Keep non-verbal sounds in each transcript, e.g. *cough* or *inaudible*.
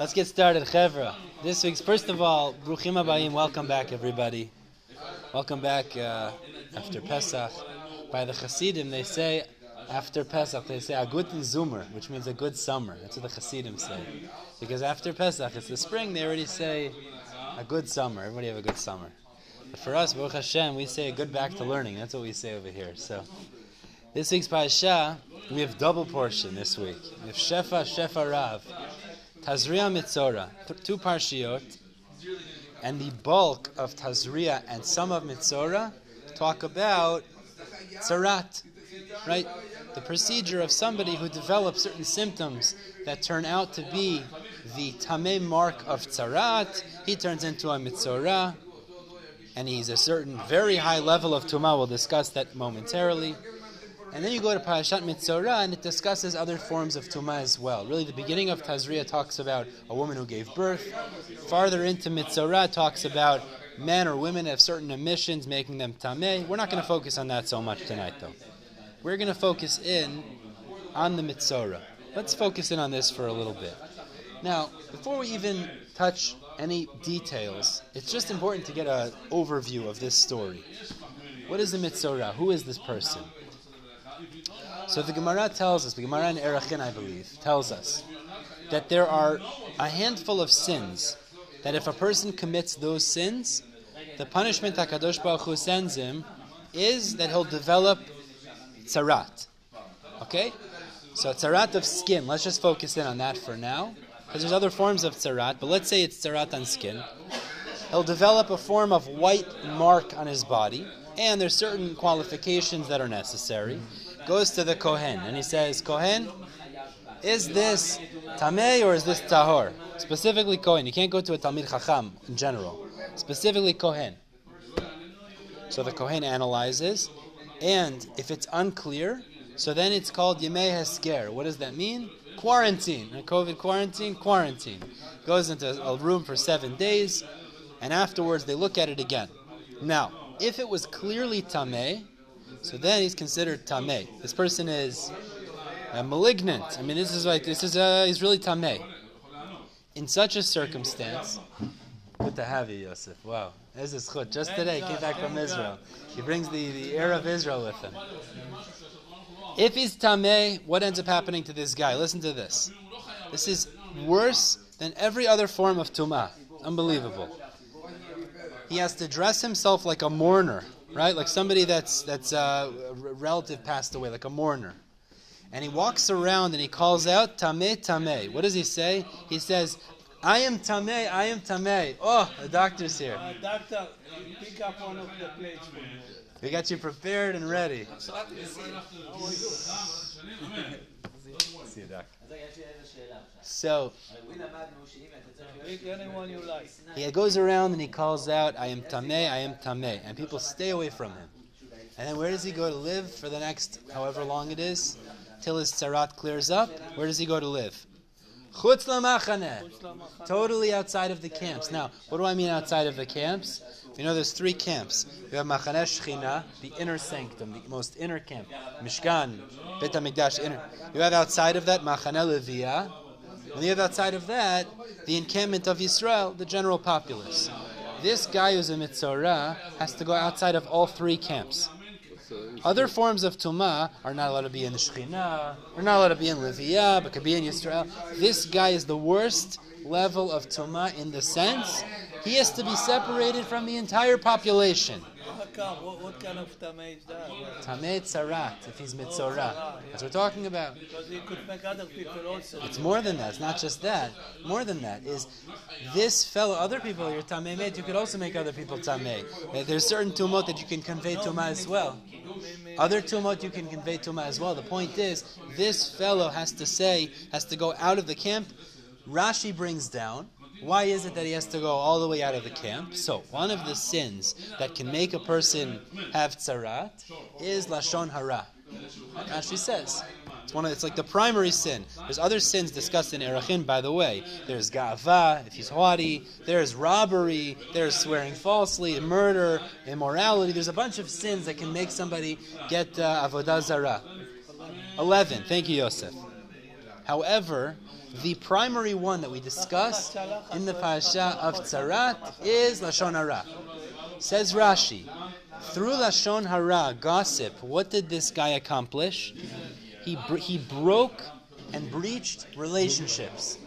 Let's get started, Chevra. This week's, first of all, Bruchim Habaim, welcome back, everybody. Welcome back uh, after Pesach. By the Hasidim, they say, after Pesach, they say a guten Zumer, which means a good summer. That's what the Hasidim say. Because after Pesach, it's the spring, they already say a good summer. Everybody have a good summer. But for us, Baruch Hashem, we say good back to learning. That's what we say over here. So, this week's Parashah, we have double portion this week. We have Shefa, Shefa Rav. Tazria Mitzora, two parshiot, and the bulk of Tazria and some of Mitzora talk about Tzarat, right? The procedure of somebody who develops certain symptoms that turn out to be the Tameh mark of Tzarat, he turns into a Mitzora, and he's a certain very high level of Tumah. We'll discuss that momentarily. And then you go to Parashat Mitzorah, and it discusses other forms of Tumah as well. Really, the beginning of Tazria talks about a woman who gave birth. Farther into Mitzorah talks about men or women have certain emissions, making them Tameh. We're not going to focus on that so much tonight, though. We're going to focus in on the Mitzorah. Let's focus in on this for a little bit. Now, before we even touch any details, it's just important to get an overview of this story. What is the Mitzorah? Who is this person? So the Gemara tells us, the Gemara in Erachin, I believe, tells us that there are a handful of sins that if a person commits those sins, the punishment Hakadosh Baruch Hu sends him is that he'll develop tzarat. Okay, so tzarat of skin. Let's just focus in on that for now, because there's other forms of tzarat. But let's say it's tzarat on skin. He'll develop a form of white mark on his body, and there's certain qualifications that are necessary goes to the Kohen and he says, Kohen, is this Tameh or is this Tahor? Specifically Kohen. You can't go to a Talmid Chacham in general. Specifically Kohen. So the Kohen analyzes, and if it's unclear, so then it's called Yemei Hesger. What does that mean? Quarantine. A COVID quarantine, quarantine. Goes into a room for seven days, and afterwards they look at it again. Now, if it was clearly Tameh, so then he's considered tameh. This person is uh, malignant. I mean, this is like this is uh, he's really tameh. In such a circumstance, good to have you, Yosef. Wow, this is chut. Just today, came back from Israel. He brings the, the air of Israel with him. If he's tameh, what ends up happening to this guy? Listen to this. This is worse than every other form of tumah. Unbelievable. He has to dress himself like a mourner right? Like somebody that's that's uh, a relative passed away, like a mourner, and he walks around and he calls out Tame Tame. What does he say? He says, "I am Tame, I am Tame. Oh, the doctor's here. Uh, doctor, pick up one of the plates for me. We got you prepared and ready. See you, doctor. So Pick anyone you like. he goes around and he calls out, "I am Tameh, I am Tameh," and people stay away from him. And then where does he go to live for the next however long it is, till his tzarat clears up? Where does he go to live? Chutz lamachaneh, totally outside of the camps. Now, what do I mean outside of the camps? You know, there's three camps. You have Machaneh Shechina, the inner sanctum, the most inner camp. Mishkan, Bet HaMikdash, inner. You have outside of that Machaneh Leviyah. And you have outside of that the encampment of Israel, the general populace. This guy who's a Mitzorah has to go outside of all three camps. Other forms of Tumah are not allowed to be in the Shekhinah, are not allowed to be in Leviyah, but could be in Yisrael. This guy is the worst level of Tumah in the sense he has to be separated from the entire population. What, what kind of tameh is that? Tameh Tzarat, if he's Mitzorah. That's what we're talking about. Because he could make other people also. It's more than that. It's not just that. More than that is this fellow. Other people, you're tamei med. You could also make other people tamei. Uh, There's certain tumot that you can convey tuma as well. Other tumot you can convey tuma as well. The point is, this fellow has to say, has to go out of the camp. Rashi brings down. Why is it that he has to go all the way out of the camp? So, one of the sins that can make a person have tzarat is lashon hara. as Rashi says. It's one of it's like the primary sin. There's other sins discussed in Erachin, by the way. There's ga'ava, if he's haughty. There's robbery. There's swearing falsely, murder, immorality. There's a bunch of sins that can make somebody get uh, avodah zarah. Eleven. Thank you, Yosef. However, the primary one that we discuss in the parasha of Tzarat is Lashon Hara. Says Rashi, through Lashon Hara, gossip, what did this guy accomplish? He, he broke and breached relationships.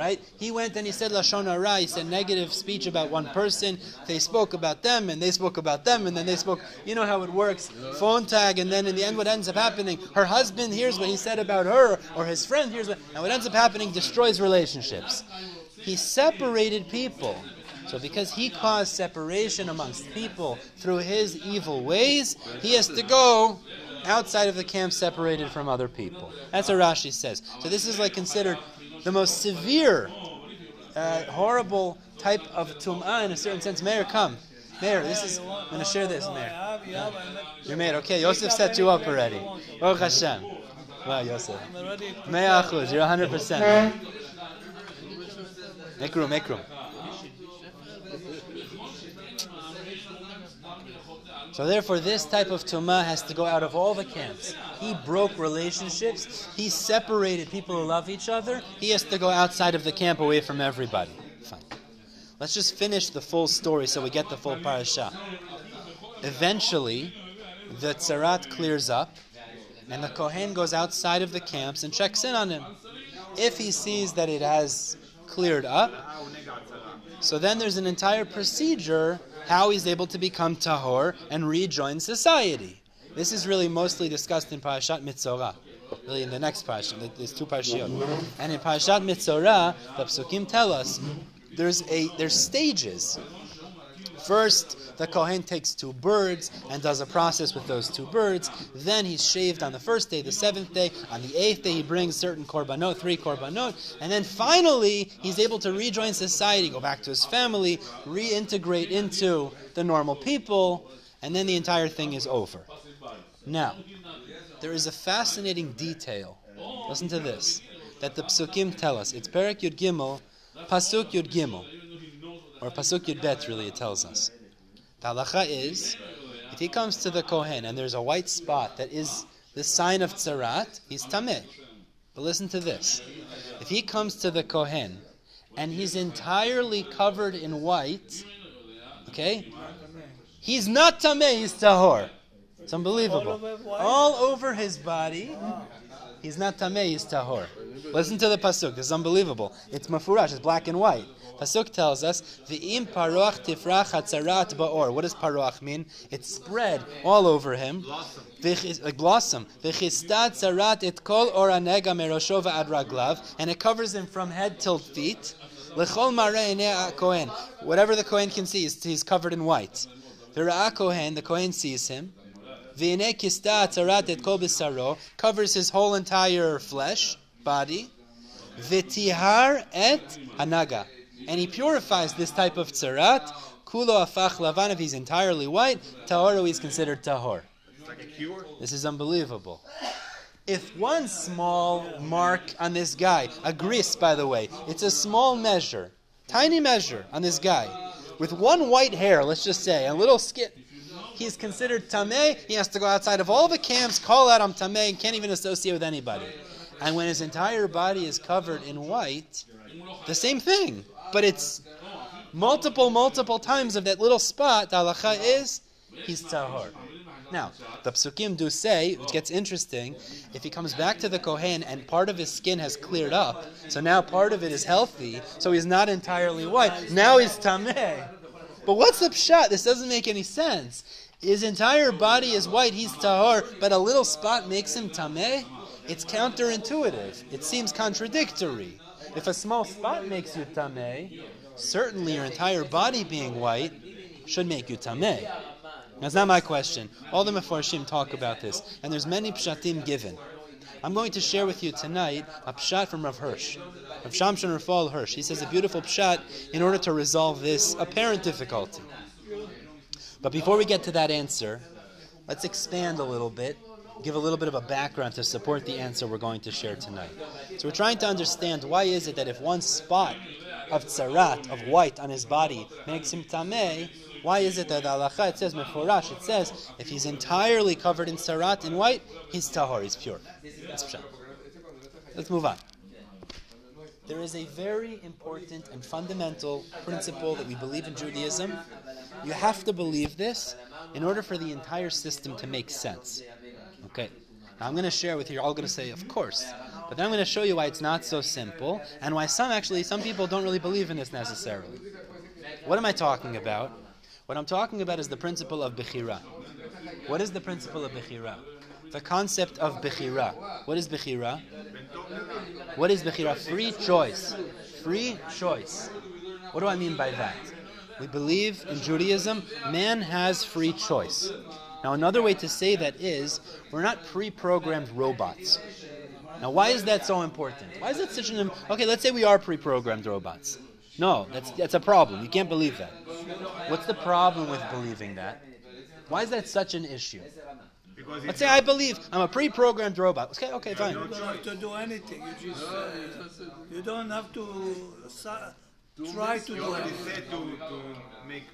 Right? He went and he said Lashon Hara, he said negative speech about one person. They spoke about them and they spoke about them and then they spoke. You know how it works. Phone tag and then in the end what ends up happening, her husband hears what he said about her or his friend hears what, and what ends up happening destroys relationships. He separated people. So because he caused separation amongst people through his evil ways, he has to go outside of the camp, separated from other people. That's what Rashi says. So this is like considered the most severe, uh, horrible type of tum'ah in a certain sense. Meir, come. Meir, this is. I'm going to share this, Meir. You're Meir. Okay, Yosef set you up already. Oh Hashem. Wow, Yosef. Me'achuz, you're 100%. Make room, make room. So therefore, this type of tumah has to go out of all the camps. He broke relationships. He separated people who love each other. He has to go outside of the camp, away from everybody. Fine. Let's just finish the full story so we get the full parasha. Eventually, the tzarat clears up, and the kohen goes outside of the camps and checks in on him. If he sees that it has cleared up, so then there's an entire procedure how he's able to become tahor and rejoin society. This is really mostly discussed in Parashat Mitzorah. Really, in the next parasha, there's two parashiot, and in Parashat Mitzorah, the psukim tell us there's a there's stages. First, the Kohen takes two birds and does a process with those two birds. Then he's shaved on the first day, the seventh day. On the eighth day, he brings certain korbanot, three korbanot. And then finally, he's able to rejoin society, go back to his family, reintegrate into the normal people, and then the entire thing is over. Now, there is a fascinating detail. Listen to this. That the psukim tell us. It's Perak Yud Gimel, Pasuk Yud Gimel. Or Pasuk Yud Bet, really, it tells us. The halacha is, if he comes to the Kohen and there's a white spot that is the sign of tzarat, he's tameh. But listen to this. If he comes to the Kohen and he's entirely covered in white, okay, he's not tameh, he's tahor. It's unbelievable. All over? All over his body, he's not tameh, he's tahor. Listen to the pasuk. This is unbelievable. It's mafurash. It's black and white. Pasuk tells us, "V'im paroach tifrach hatzarat ba'or." What does paroach mean? It's spread all over him, V'chis- like blossom. V'chistat tzarat et kol or anega merosho ad raglav, and it covers him from head till feet. Marei enei kohen. Whatever the kohen can see, he's, covered in white. V'ra'ah kohen, the kohen sees him. V'inei kista kol b'saro, covers his whole entire flesh, body. V'tihar et hanaga. And he purifies this type of tzarat. Kulo afach lavan, if he's entirely white, tahor is considered tahor. This is unbelievable. If one small mark on this guy, a gris, by the way, it's a small measure, tiny measure on this guy, with one white hair, let's just say, a little skin, he's considered tameh. He has to go outside of all the camps, call out I'm tameh, and can't even associate with anybody. And when his entire body is covered in white, the same thing, but it's multiple, multiple times of that little spot. Halacha is he's tahor. Now, the psukim do say, which gets interesting, if he comes back to the kohen and part of his skin has cleared up, so now part of it is healthy, so he's not entirely white. Now he's tameh. But what's the pshat? This doesn't make any sense. His entire body is white, he's tahor, but a little spot makes him tameh? It's counterintuitive. It seems contradictory. If a small spot makes you tameh, certainly your entire body being white should make you tameh. That's not my question. All the Mefarshim talk about this, and there's many pshatim given. I'm going to share with you tonight a pshat from Rav Hirsch. Rav Shimshon Raphael Hirsch. He says a beautiful pshat in order to resolve this apparent difficulty. But before we get to that answer, let's expand a little bit, give a little bit of a background to support the answer we're going to share tonight. So we're trying to understand why is it that if one spot of tzarat, of white on his body, makes him tameh, why is it that halacha, it says meforash, it says if he's entirely covered in tzarat in white, he's tahor, he's pure. Let's move on. There is a very important and fundamental principle that we believe in Judaism. You have to believe this in order for the entire system to make sense. Okay. Now I'm going to share with you. You're all going to say, of course. But then I'm going to show you why it's not so simple and why some actually, some people don't really believe in this necessarily. What am I talking about? What I'm talking about is the principle of Bechira. What is the principle of Bechira? The concept of Bechira. What is Bechira? What is Bechira? Free choice. Free choice. What do I mean by that? We believe in Judaism, man has free choice. Now, another way to say that is we're not pre programmed robots. Now, why is that so important? Why is that such an. Okay, let's say we are pre programmed robots. No, that's, that's a problem. You can't believe that. What's the problem with believing that? Why is that such an issue? Because Let's say I believe I'm a pre-programmed robot. Okay, okay, fine. You don't have to do anything. You just uh, you don't have to sa- try to you're do already anything. set to, to make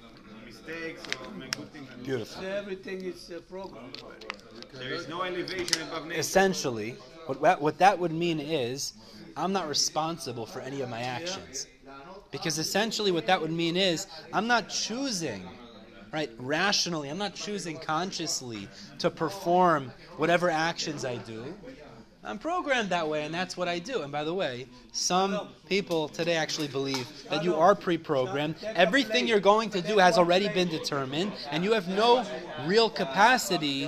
mistakes or make good things. Beautiful. Everything is uh, programmed. There is no elevation above nature. Essentially, what that, what that would mean is I'm not responsible for any of my actions. Because essentially, what that would mean is I'm not choosing, right, rationally, I'm not choosing consciously to perform whatever actions I do. I'm programmed that way, and that's what I do. And by the way, some people today actually believe that you are pre programmed. Everything you're going to do has already been determined, and you have no real capacity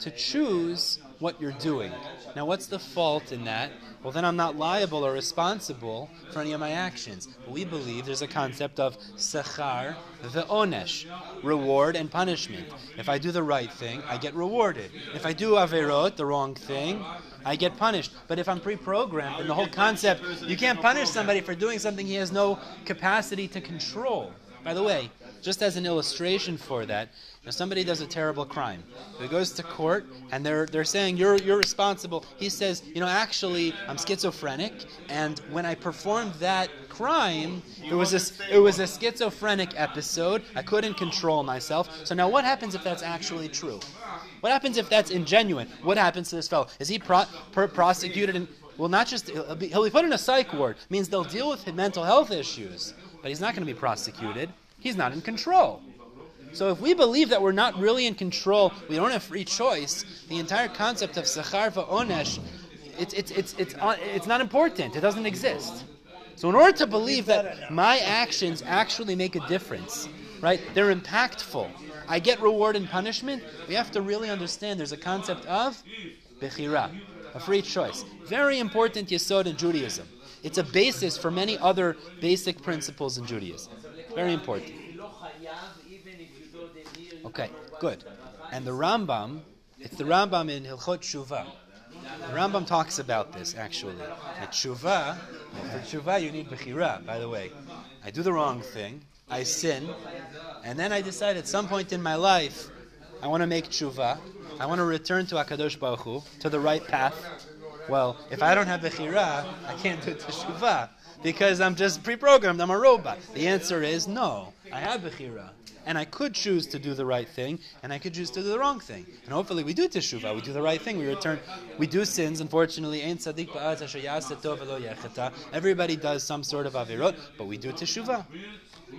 to choose what you're doing. Now, what's the fault in that? Well, then I'm not liable or responsible for any of my actions. We believe there's a concept of sechar ve'onesh, reward and punishment. If I do the right thing, I get rewarded. If I do averot, the wrong thing, I get punished. But if I'm pre-programmed, and the whole concept, you can't punish somebody for doing something he has no capacity to control. By the way, just as an illustration for that, if somebody does a terrible crime, he goes to court and they're they're saying you're you're responsible. He says, you know, actually I'm schizophrenic, and when I performed that crime, it was a it was a schizophrenic episode. I couldn't control myself. So now, what happens if that's actually true? What happens if that's ingenuine? What happens to this fellow? Is he pro- per- prosecuted and well, not just he'll be, he'll be put in a psych ward. Means they'll deal with his mental health issues, but he's not going to be prosecuted. He's not in control. So if we believe that we're not really in control, we don't have free choice, the entire concept of sechar va'onesh, it's, it's, it's, it's, uh, it's not important. It doesn't exist. So in order to believe that my actions actually make a difference, right, they're impactful, I get reward and punishment, we have to really understand there's a concept of bechira, a free choice. Very important yesod in Judaism. It's a basis for many other basic principles in Judaism. Very important. Okay, good. And the Rambam, it's the Rambam in Hilchot Shuvah. The Rambam talks about this actually. At Shuvah, for Shuvah you need Bechira, by the way. I do the wrong thing, I sin, and then I decide at some point in my life, I want to make Shuvah, I want to return to HaKadosh Baruch Hu, to the right path. Well, if I don't have Bechira, I can't do Teshuvah because I'm just pre-programmed. I'm a robot. The answer is no. I have Bechira. And I could choose to do the right thing, and I could choose to do the wrong thing. And hopefully we do teshuvah, we do the right thing, we return. We do sins, unfortunately. Everybody does some sort of avirot, but we do teshuvah.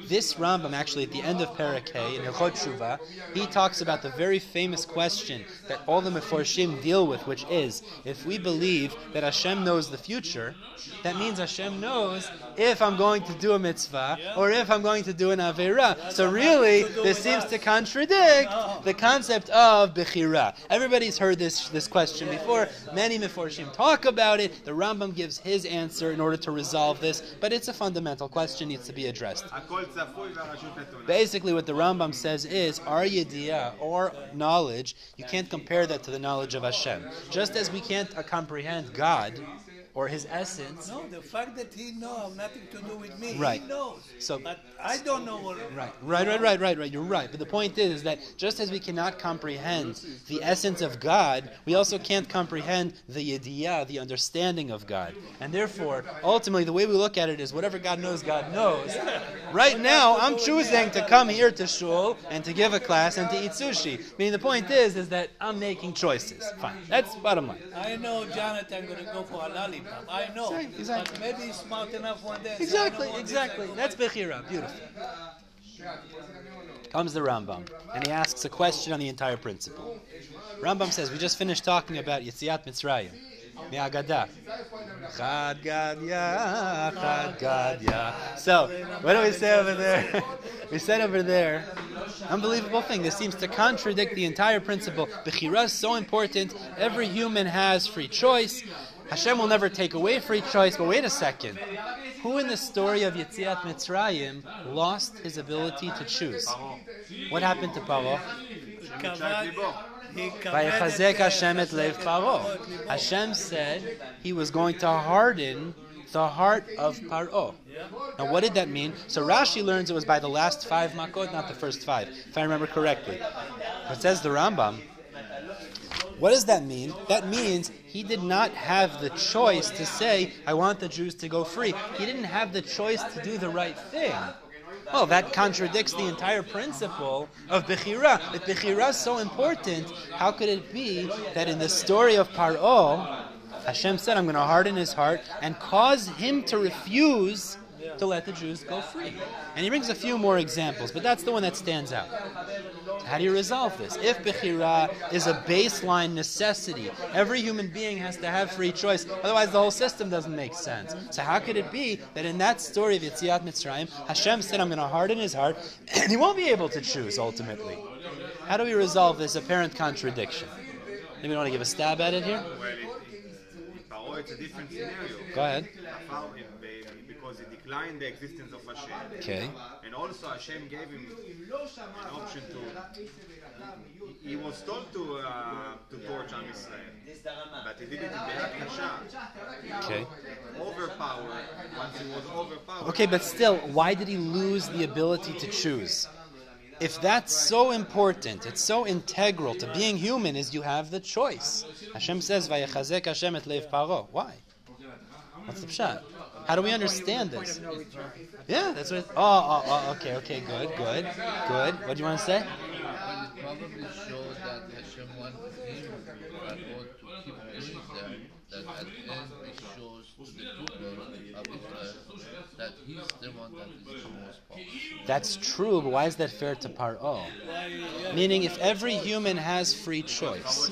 This Rambam, actually, at the end of Hay, in Hilchot Shuvah, he talks about the very famous question that all the Meforshim deal with, which is, if we believe that Hashem knows the future, that means Hashem knows if I'm going to do a mitzvah or if I'm going to do an Avera. So really, this seems to contradict the concept of Bechira. Everybody's heard this, this question before. Many Meforshim talk about it. The Rambam gives his answer in order to resolve this, but it's a fundamental question, needs to be addressed. Basically, what the Rambam says is our yediyah or knowledge, you can't compare that to the knowledge of Hashem. Just as we can't comprehend God, or His essence. No, the fact that he knows nothing to do with me. Right. He knows. So- but I don't know what. Right, right, right, right, right, right. You're right. But the point is, is that just as we cannot comprehend the essence of God, we also can't comprehend the yediyah, the understanding of God. And therefore, ultimately, the way we look at it is whatever God knows, God knows. Right now, I'm choosing to come here to shul and to give a class and to eat sushi. I Meaning, the point is, is that I'm making choices. Fine. That's bottom line. I know Jonathan going to go for a lollipop. Income. I know. Exactly, exactly. But maybe he's smart enough one day. and say, Exactly, don't want this, exactly. I That's want Bechira. Beautiful. Comes the Rambam, and he asks a question on the entire principle. Rambam says, we just finished talking about Yetziat Mitzrayim. Mi'agadah. Chad Gadya, Chad Gadya. So, what do we say over there? *laughs* we said over there, unbelievable thing. This seems to contradict the entire principle. Bechira is so important. Every human has free choice. Hashem will never take away free choice, but wait a second. Who in the story of Yetziat Mitzrayim lost his ability to choose? What happened to Paro? Hashem said he was going to harden the heart of Paro. Now, what did that mean? So Rashi learns it was by the last five makot, not the first five, if I remember correctly. But says the Rambam, what does that mean? That means he did not have the choice to say, I want the Jews to go free. He didn't have the choice to do the right thing. Well, that contradicts the entire principle of Bechira. If Bechira is so important, how could it be that in the story of Paro, Hashem said, I'm going to harden his heart and cause him to refuse to let the Jews go free? And he brings a few more examples, but that's the one that stands out. How do you resolve this? If Bechira is a baseline necessity, every human being has to have free choice, otherwise the whole system doesn't make sense. So how could it be that in that story of Yetziat Mitzrayim, Hashem said, I'm going to harden his heart, *clears throat* and he won't be able to choose ultimately? How do we resolve this apparent contradiction? Anybody want to give a stab at it here? Well, it, it, Paro, it's a different scenario. Go ahead. Afar, it- be- Because he declined the existence of Hashem. Okay. And also Hashem gave him an option to. He, he was told to uh, to torch Am Israel, but he did it in Be'at. Okay. Overpowered. Once he was overpowered. Okay, but still, why did he lose the ability to choose? If that's so important, it's so integral to being human, is you have the choice. Hashem says, "Vayachazek Hashem et lev paro." Why? What's the pshat? How do we understand this? Yeah, that's what. Oh, oh, oh, okay, okay, good, good, good. What do you want to say? Probably that Hashem wanted him that ought to keep doing that, that at the end he shows to the people of Israel that he's the one that is the most powerful. That's true, but why is that fair to Paro? Meaning, if every human has free choice,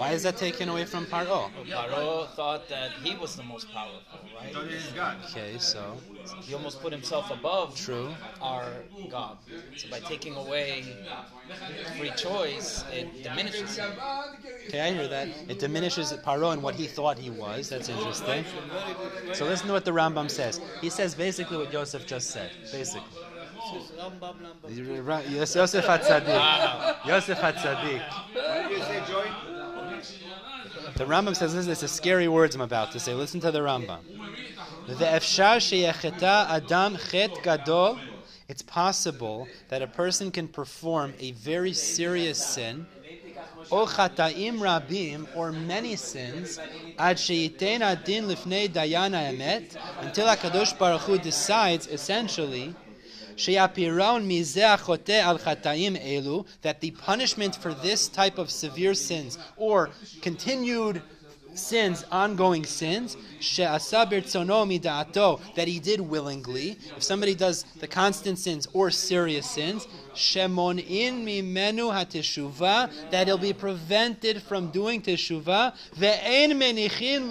why is that taken away from Paro? Paro thought that he was the most powerful, right? So this is God. Okay, so He almost put himself above true. our God. So by taking away free choice, it diminishes him. Okay, I hear that. It diminishes Paro and what he thought he was. That's interesting. So listen to what the Rambam says. He says basically what Yosef just said. Basically. Rambam, Rambam. You're right. Yes, Yosef HaTzadik. Yosef HaTzadik. What do you say, Joy? The Rambam says this. It's a scary words I'm about to say. Listen to the Rambam. Ve'efshar sheyecheta adam chet gadol. It's possible that a person can perform a very serious sin, or chataim rabim, or many sins, ad adin lifnei dayana emet, until Hakadosh Baruch Hu decides essentially that the punishment for this type of severe sins or continued sins, ongoing sins, that he did willingly. If somebody does the constant sins or serious sins, shemonin mimenu hateshuva, that he'll be prevented from doing teshuvah, menichin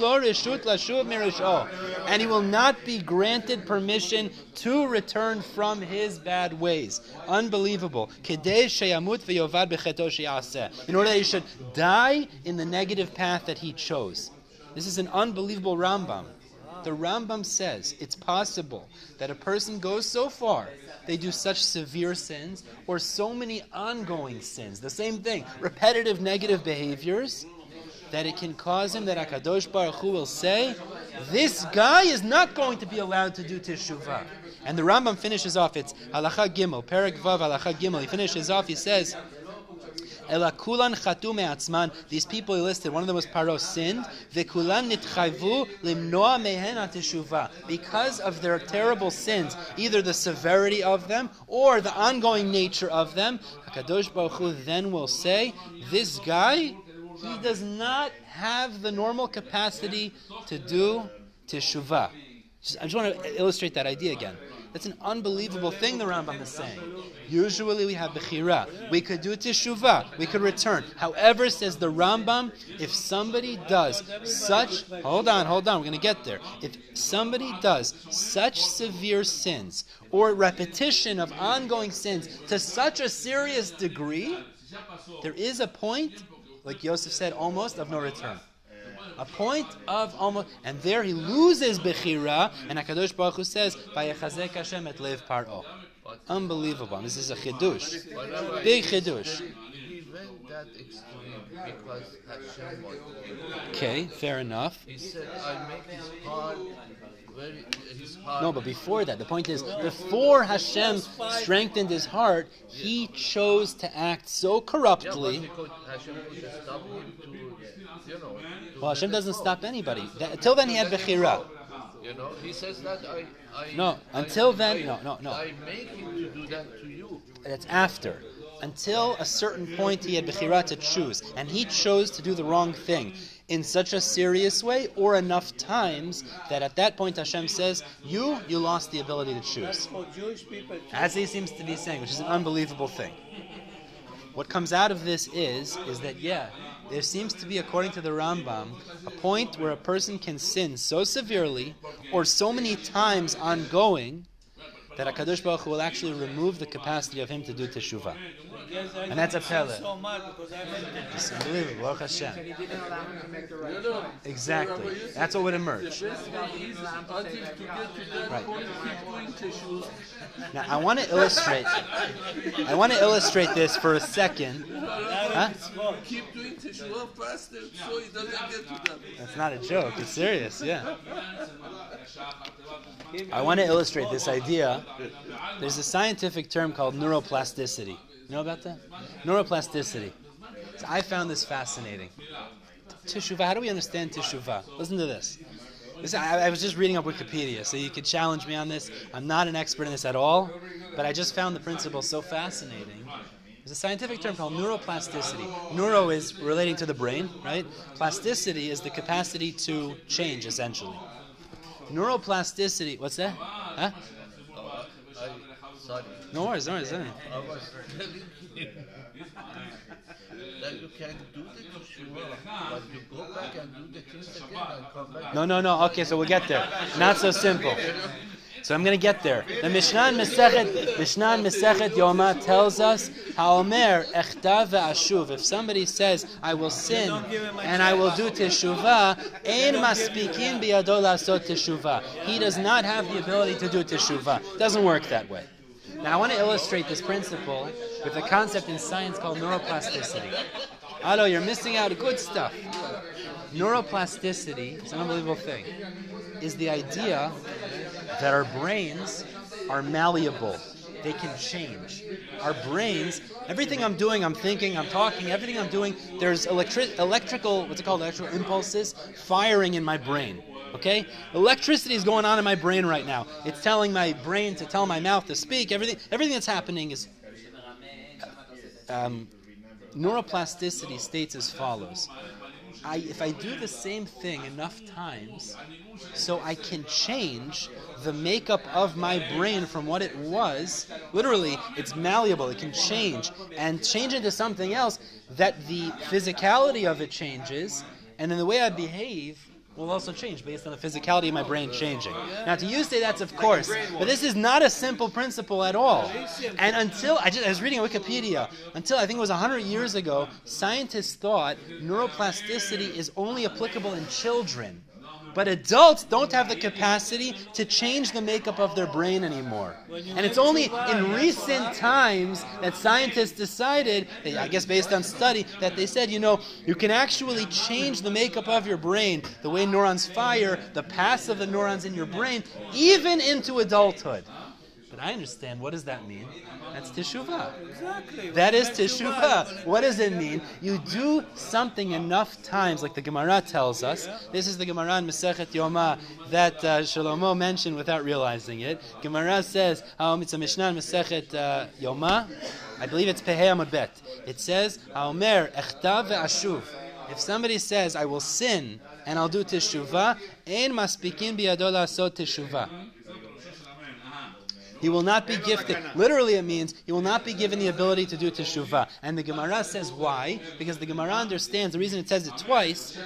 and he will not be granted permission to return from his bad ways. Unbelievable. In order that he should die in the negative path that he chose. This is an unbelievable Rambam. The Rambam says it's possible that a person goes so far they do such severe sins or so many ongoing sins, the same thing, repetitive negative behaviors, that it can cause him that Akadosh Baruch Hu will say, this guy is not going to be allowed to do teshuvah. And the Rambam finishes off, it's halacha gimel, perak vav halacha gimel. He finishes off, he says, Ela chatu me'atzman. These people he listed, one of them was Paro, sinned. Vekulan nitchayvu limnoa mehen teshuvah. Because of their terrible sins, either the severity of them or the ongoing nature of them, Hakadosh Baruch Hu then will say, this guy he does not have the normal capacity to do teshuvah. I just want to illustrate that idea again. That's an unbelievable thing the Rambam is saying. Usually we have bechira. We could do teshuvah. We could return. However, says the Rambam, if somebody does such, hold on, hold on, we're going to get there. If somebody does such severe sins or repetition of ongoing sins to such a serious degree, there is a point, like Yosef said, almost of no return. A point of almost, and there he loses bechira, and Hakadosh Baruch Hu says, "Vayechazek Hashem et lev paro." Unbelievable. This is a chidush, big chidush. Okay, fair enough. He said, I make very, his heart. No, but before that, the point is, before Hashem strengthened his heart, he chose to act so corruptly. Hashem could stop him to, you know, Well, Hashem doesn't stop anybody. Until then, he had bechira. you know, he says that I, I No, I- until then- I- no, no, no. I make him to do that to you. That's after. Until a certain point, he had bechira to choose, and he chose to do the wrong thing in such a serious way, or enough times that at that point Hashem says, "You, you lost the ability to choose." As he seems to be saying, which is an unbelievable thing. What comes out of this is, is that yeah, there seems to be, according to the Rambam, a point where a person can sin so severely or so many times ongoing that Hakadosh Baruch Hu will actually remove the capacity of him to do teshuvah. And that's a to It's unbelievable. Baruch Hashem. Exactly. That's what would emerge. Right. Now I want to illustrate. I want to illustrate this for a second. Keep doing tissue faster so he doesn't get to that. That's not a joke. It's serious. Yeah. I want to illustrate this idea. There's a scientific term called neuroplasticity. You know about that? Neuroplasticity. So I found this fascinating. Teshuvah. How do we understand teshuvah? Listen to this. This I, I was just reading up Wikipedia, so you could challenge me on this. I'm not an expert in this at all, but I just found the principle so fascinating. There's a scientific term called neuroplasticity. Neuro is relating to the brain, right? Plasticity is the capacity to change, essentially. Neuroplasticity. What's that? Huh? No worries, no worries. no worries. I was telling him that you can do the teshuvah, but you go back and do the things again and come back. No, no, no. Okay, so we'll get there. Not so simple. So I'm going to get there. The Mishnah in Masechet, Mishnah in Masechet Yoma tells us, Haomer echta ve'ashuv. If somebody says, I will sin and I will do teshuvah, ein maspikin biyado lasot teshuvah. He does not have the ability to do teshuvah. Doesn't work that way. Now I want to illustrate this principle with a concept in science called neuroplasticity. Alo, you're missing out good stuff. Neuroplasticity is an unbelievable thing. Is the idea that our brains are malleable. They can change. Our brains, everything I'm doing, I'm thinking, I'm talking, everything I'm doing, there's electric, electrical, what's it called, electrical impulses firing in my brain. Okay? Electricity is going on in my brain right now. It's telling my brain to tell my mouth to speak. Everything, everything that's happening is. Um, neuroplasticity states as follows I, if I do the same thing enough times, so I can change the makeup of my brain from what it was. Literally, it's malleable, it can change and change into something else that the physicality of it changes, and then the way I behave will also change based on the physicality of my brain changing. Now, to you say that's of course, but this is not a simple principle at all. And until I just I was reading Wikipedia, until I think it was 100 years ago, scientists thought neuroplasticity is only applicable in children. But adults don't have the capacity to change the makeup of their brain anymore. And it's only in recent times that scientists decided, I guess based on study, that they said, you know, you can actually change the makeup of your brain, the way neurons fire, the paths of the neurons in your brain, even into adulthood. But I understand, what does that mean? That's teshuvah. Exactly. That is teshuvah. What does it mean? You do something enough times, like the Gemara tells us. This is the Gemara in Masechet Yoma that uh, Shlomo mentioned without realizing it. Gemara says, um, it's a Mishnah in Masechet uh, Yoma. I believe it's Pehei Amud Bet. It says, Haomer echta ve'ashuv. If somebody says, I will sin and I'll do teshuvah, ein maspikin biyado la'asot teshuvah. He will not be gifted. Literally, it means he will not be given the ability to do teshuvah. And the Gemara says why? Because the Gemara understands the reason it says it twice.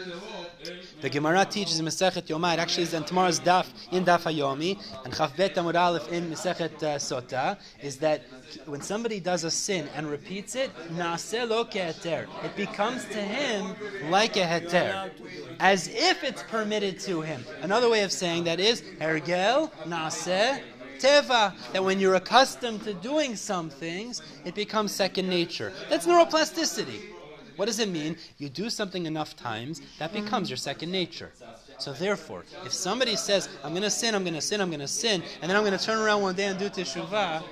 The Gemara teaches in Masechet Yomai. It actually is in tomorrow's daf in Daf Hayomi and Chaf Bet Amud Aleph in Masechet uh, Sota. Is that when somebody does a sin and repeats it, naaseh lo keheter. It becomes to him like a heter, as if it's permitted to him. Another way of saying that is hergel naaseh teva, that when you're accustomed to doing some things, it becomes second nature. That's neuroplasticity. What does it mean? You do something enough times, that becomes your second nature. So therefore, if somebody says, I'm going to sin, I'm going to sin, I'm going to sin, and then I'm going to turn around one day and do teshuvah,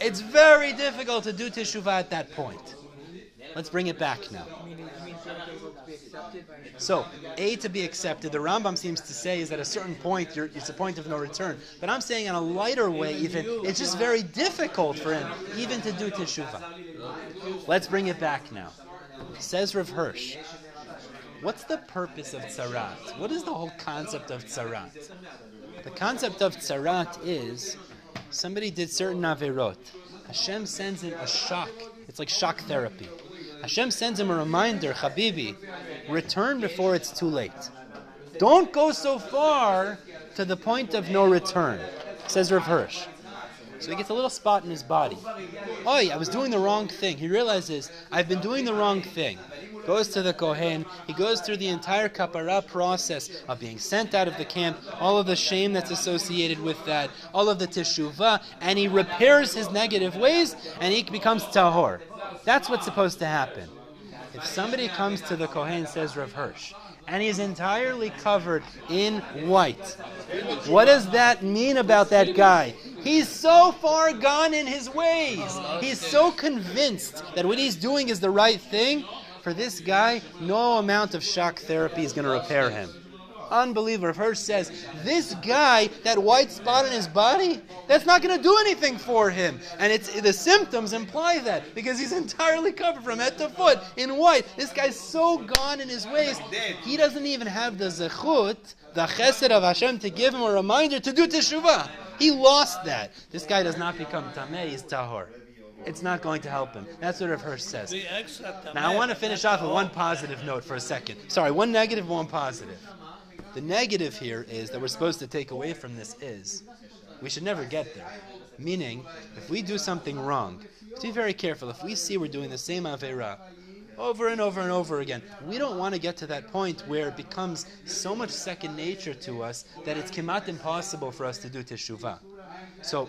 it's very difficult to do teshuvah at that point. Let's bring it back now. So, A to be accepted, the Rambam seems to say is at a certain point, it's a point of no return. But I'm saying in a lighter way, even, it's just very difficult for him even to do teshuvah. Let's bring it back now. Says Rav Hirsch, what's the purpose of tzarat? What is the whole concept of tzarat? The concept of tzarat is somebody did certain averot. Hashem sends him a shock. It's like shock therapy. Hashem sends him a reminder, Habibi, return before it's too late. Don't go so far to the point of no return, says Rav Hirsch. So he gets a little spot in his body. Oh, I was doing the wrong thing. He realizes, I've been doing the wrong thing. Goes to the Kohen. He goes through the entire kapara process of being sent out of the camp, all of the shame that's associated with that, all of the teshuvah, and he repairs his negative ways, and he becomes tahor. That's what's supposed to happen. If somebody comes to the Kohen, and says Rav Hirsch, and he's entirely covered in white. What does that mean about that guy? He's so far gone in his ways. He's so convinced that what he's doing is the right thing. For this guy, no amount of shock therapy is going to repair him. Unbeliever. Hirsch says, this guy, that white spot on his body, that's not going to do anything for him. And it's the symptoms imply that because he's *laughs* entirely covered from head to foot in white. This guy's so gone in his ways, he doesn't even have the zechut, the chesed of Hashem, to give him a reminder to do teshuvah. He lost that. This guy does not become tameh, he's tahor. It's not going to help him. That's what Rav Hirsch says. Now I want to finish off with one positive note for a second. Sorry, one negative, one positive. The negative here is that we're supposed to take away from this is we should never get there. Meaning, if we do something wrong, be very careful. If we see we're doing the same Avera over and over and over again, we don't want to get to that point where it becomes so much second nature to us that it's kemat impossible for us to do teshuvah. So,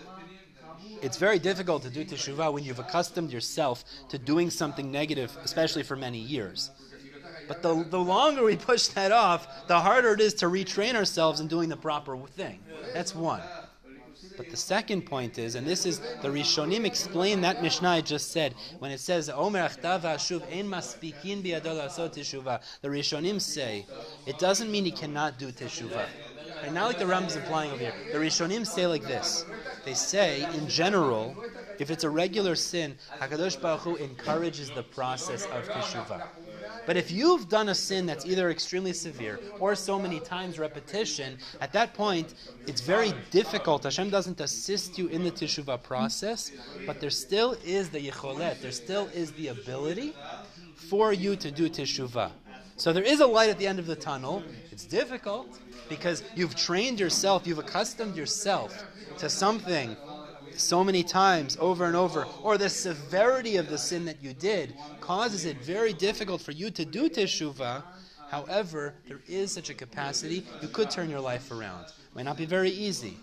it's very difficult to do teshuvah when you've accustomed yourself to doing something negative, especially for many years. But the, the longer we push that off, the harder it is to retrain ourselves in doing the proper thing. That's one. But the second point is, and this is the Rishonim explain that Mishnah I just said when it says Omer ashuv ein maspikin The Rishonim say it doesn't mean he cannot do teshuvah. And not like the Ram is implying over here. The Rishonim say like this. They say, in general, if it's a regular sin, Hakadosh Baruch Hu encourages the process of teshuvah. But if you've done a sin that's either extremely severe or so many times repetition, at that point, it's very difficult. Hashem doesn't assist you in the teshuvah process, but there still is the yicholet, there still is the ability for you to do teshuvah. So there is a light at the end of the tunnel. It's difficult because you've trained yourself, you've accustomed yourself to something so many times over and over, or the severity of the sin that you did causes it very difficult for you to do teshuvah. However, there is such a capacity, you could turn your life around. It might not be very easy,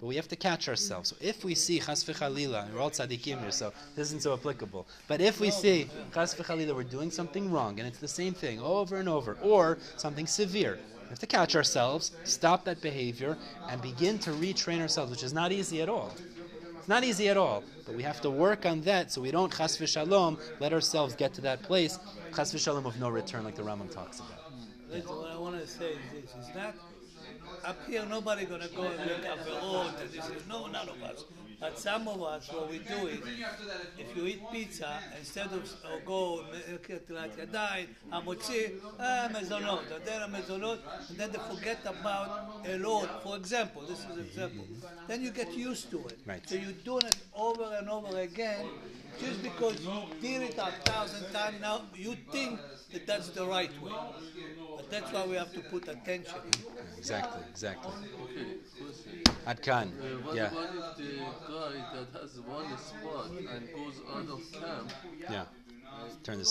but we have to catch ourselves. So if we see chas v'chalila, we're all tzaddikim here, so this isn't so applicable. But if we see chas v'chalila, we're doing something wrong, and it's the same thing over and over, or something severe, we have to catch ourselves, stop that behavior, and begin to retrain ourselves, which is not easy at all. Not easy at all, but we have to work on that so we don't chas v'shalom let ourselves get to that place chas v'shalom of no return, like the Rambam talks about. What I want to say is this: is not up here nobody gonna go and make averot and this is no none of us. But some of us, what we do is, if you eat pizza, instead of or go נטילת ידיים, המוציא, אה, מזונות, נותן המזונות, and then they forget about a Lord, for example, this is an example. Then you get used to it. Right. So you're doing it over and over again, just because you did it a thousand times now, you think that that's the right way. But that's why we have to put attention. Exactly, exactly. Okay, question. Adkan. Uh, what Yeah, about if the guy that has one spot and goes out of camp yeah. Turn this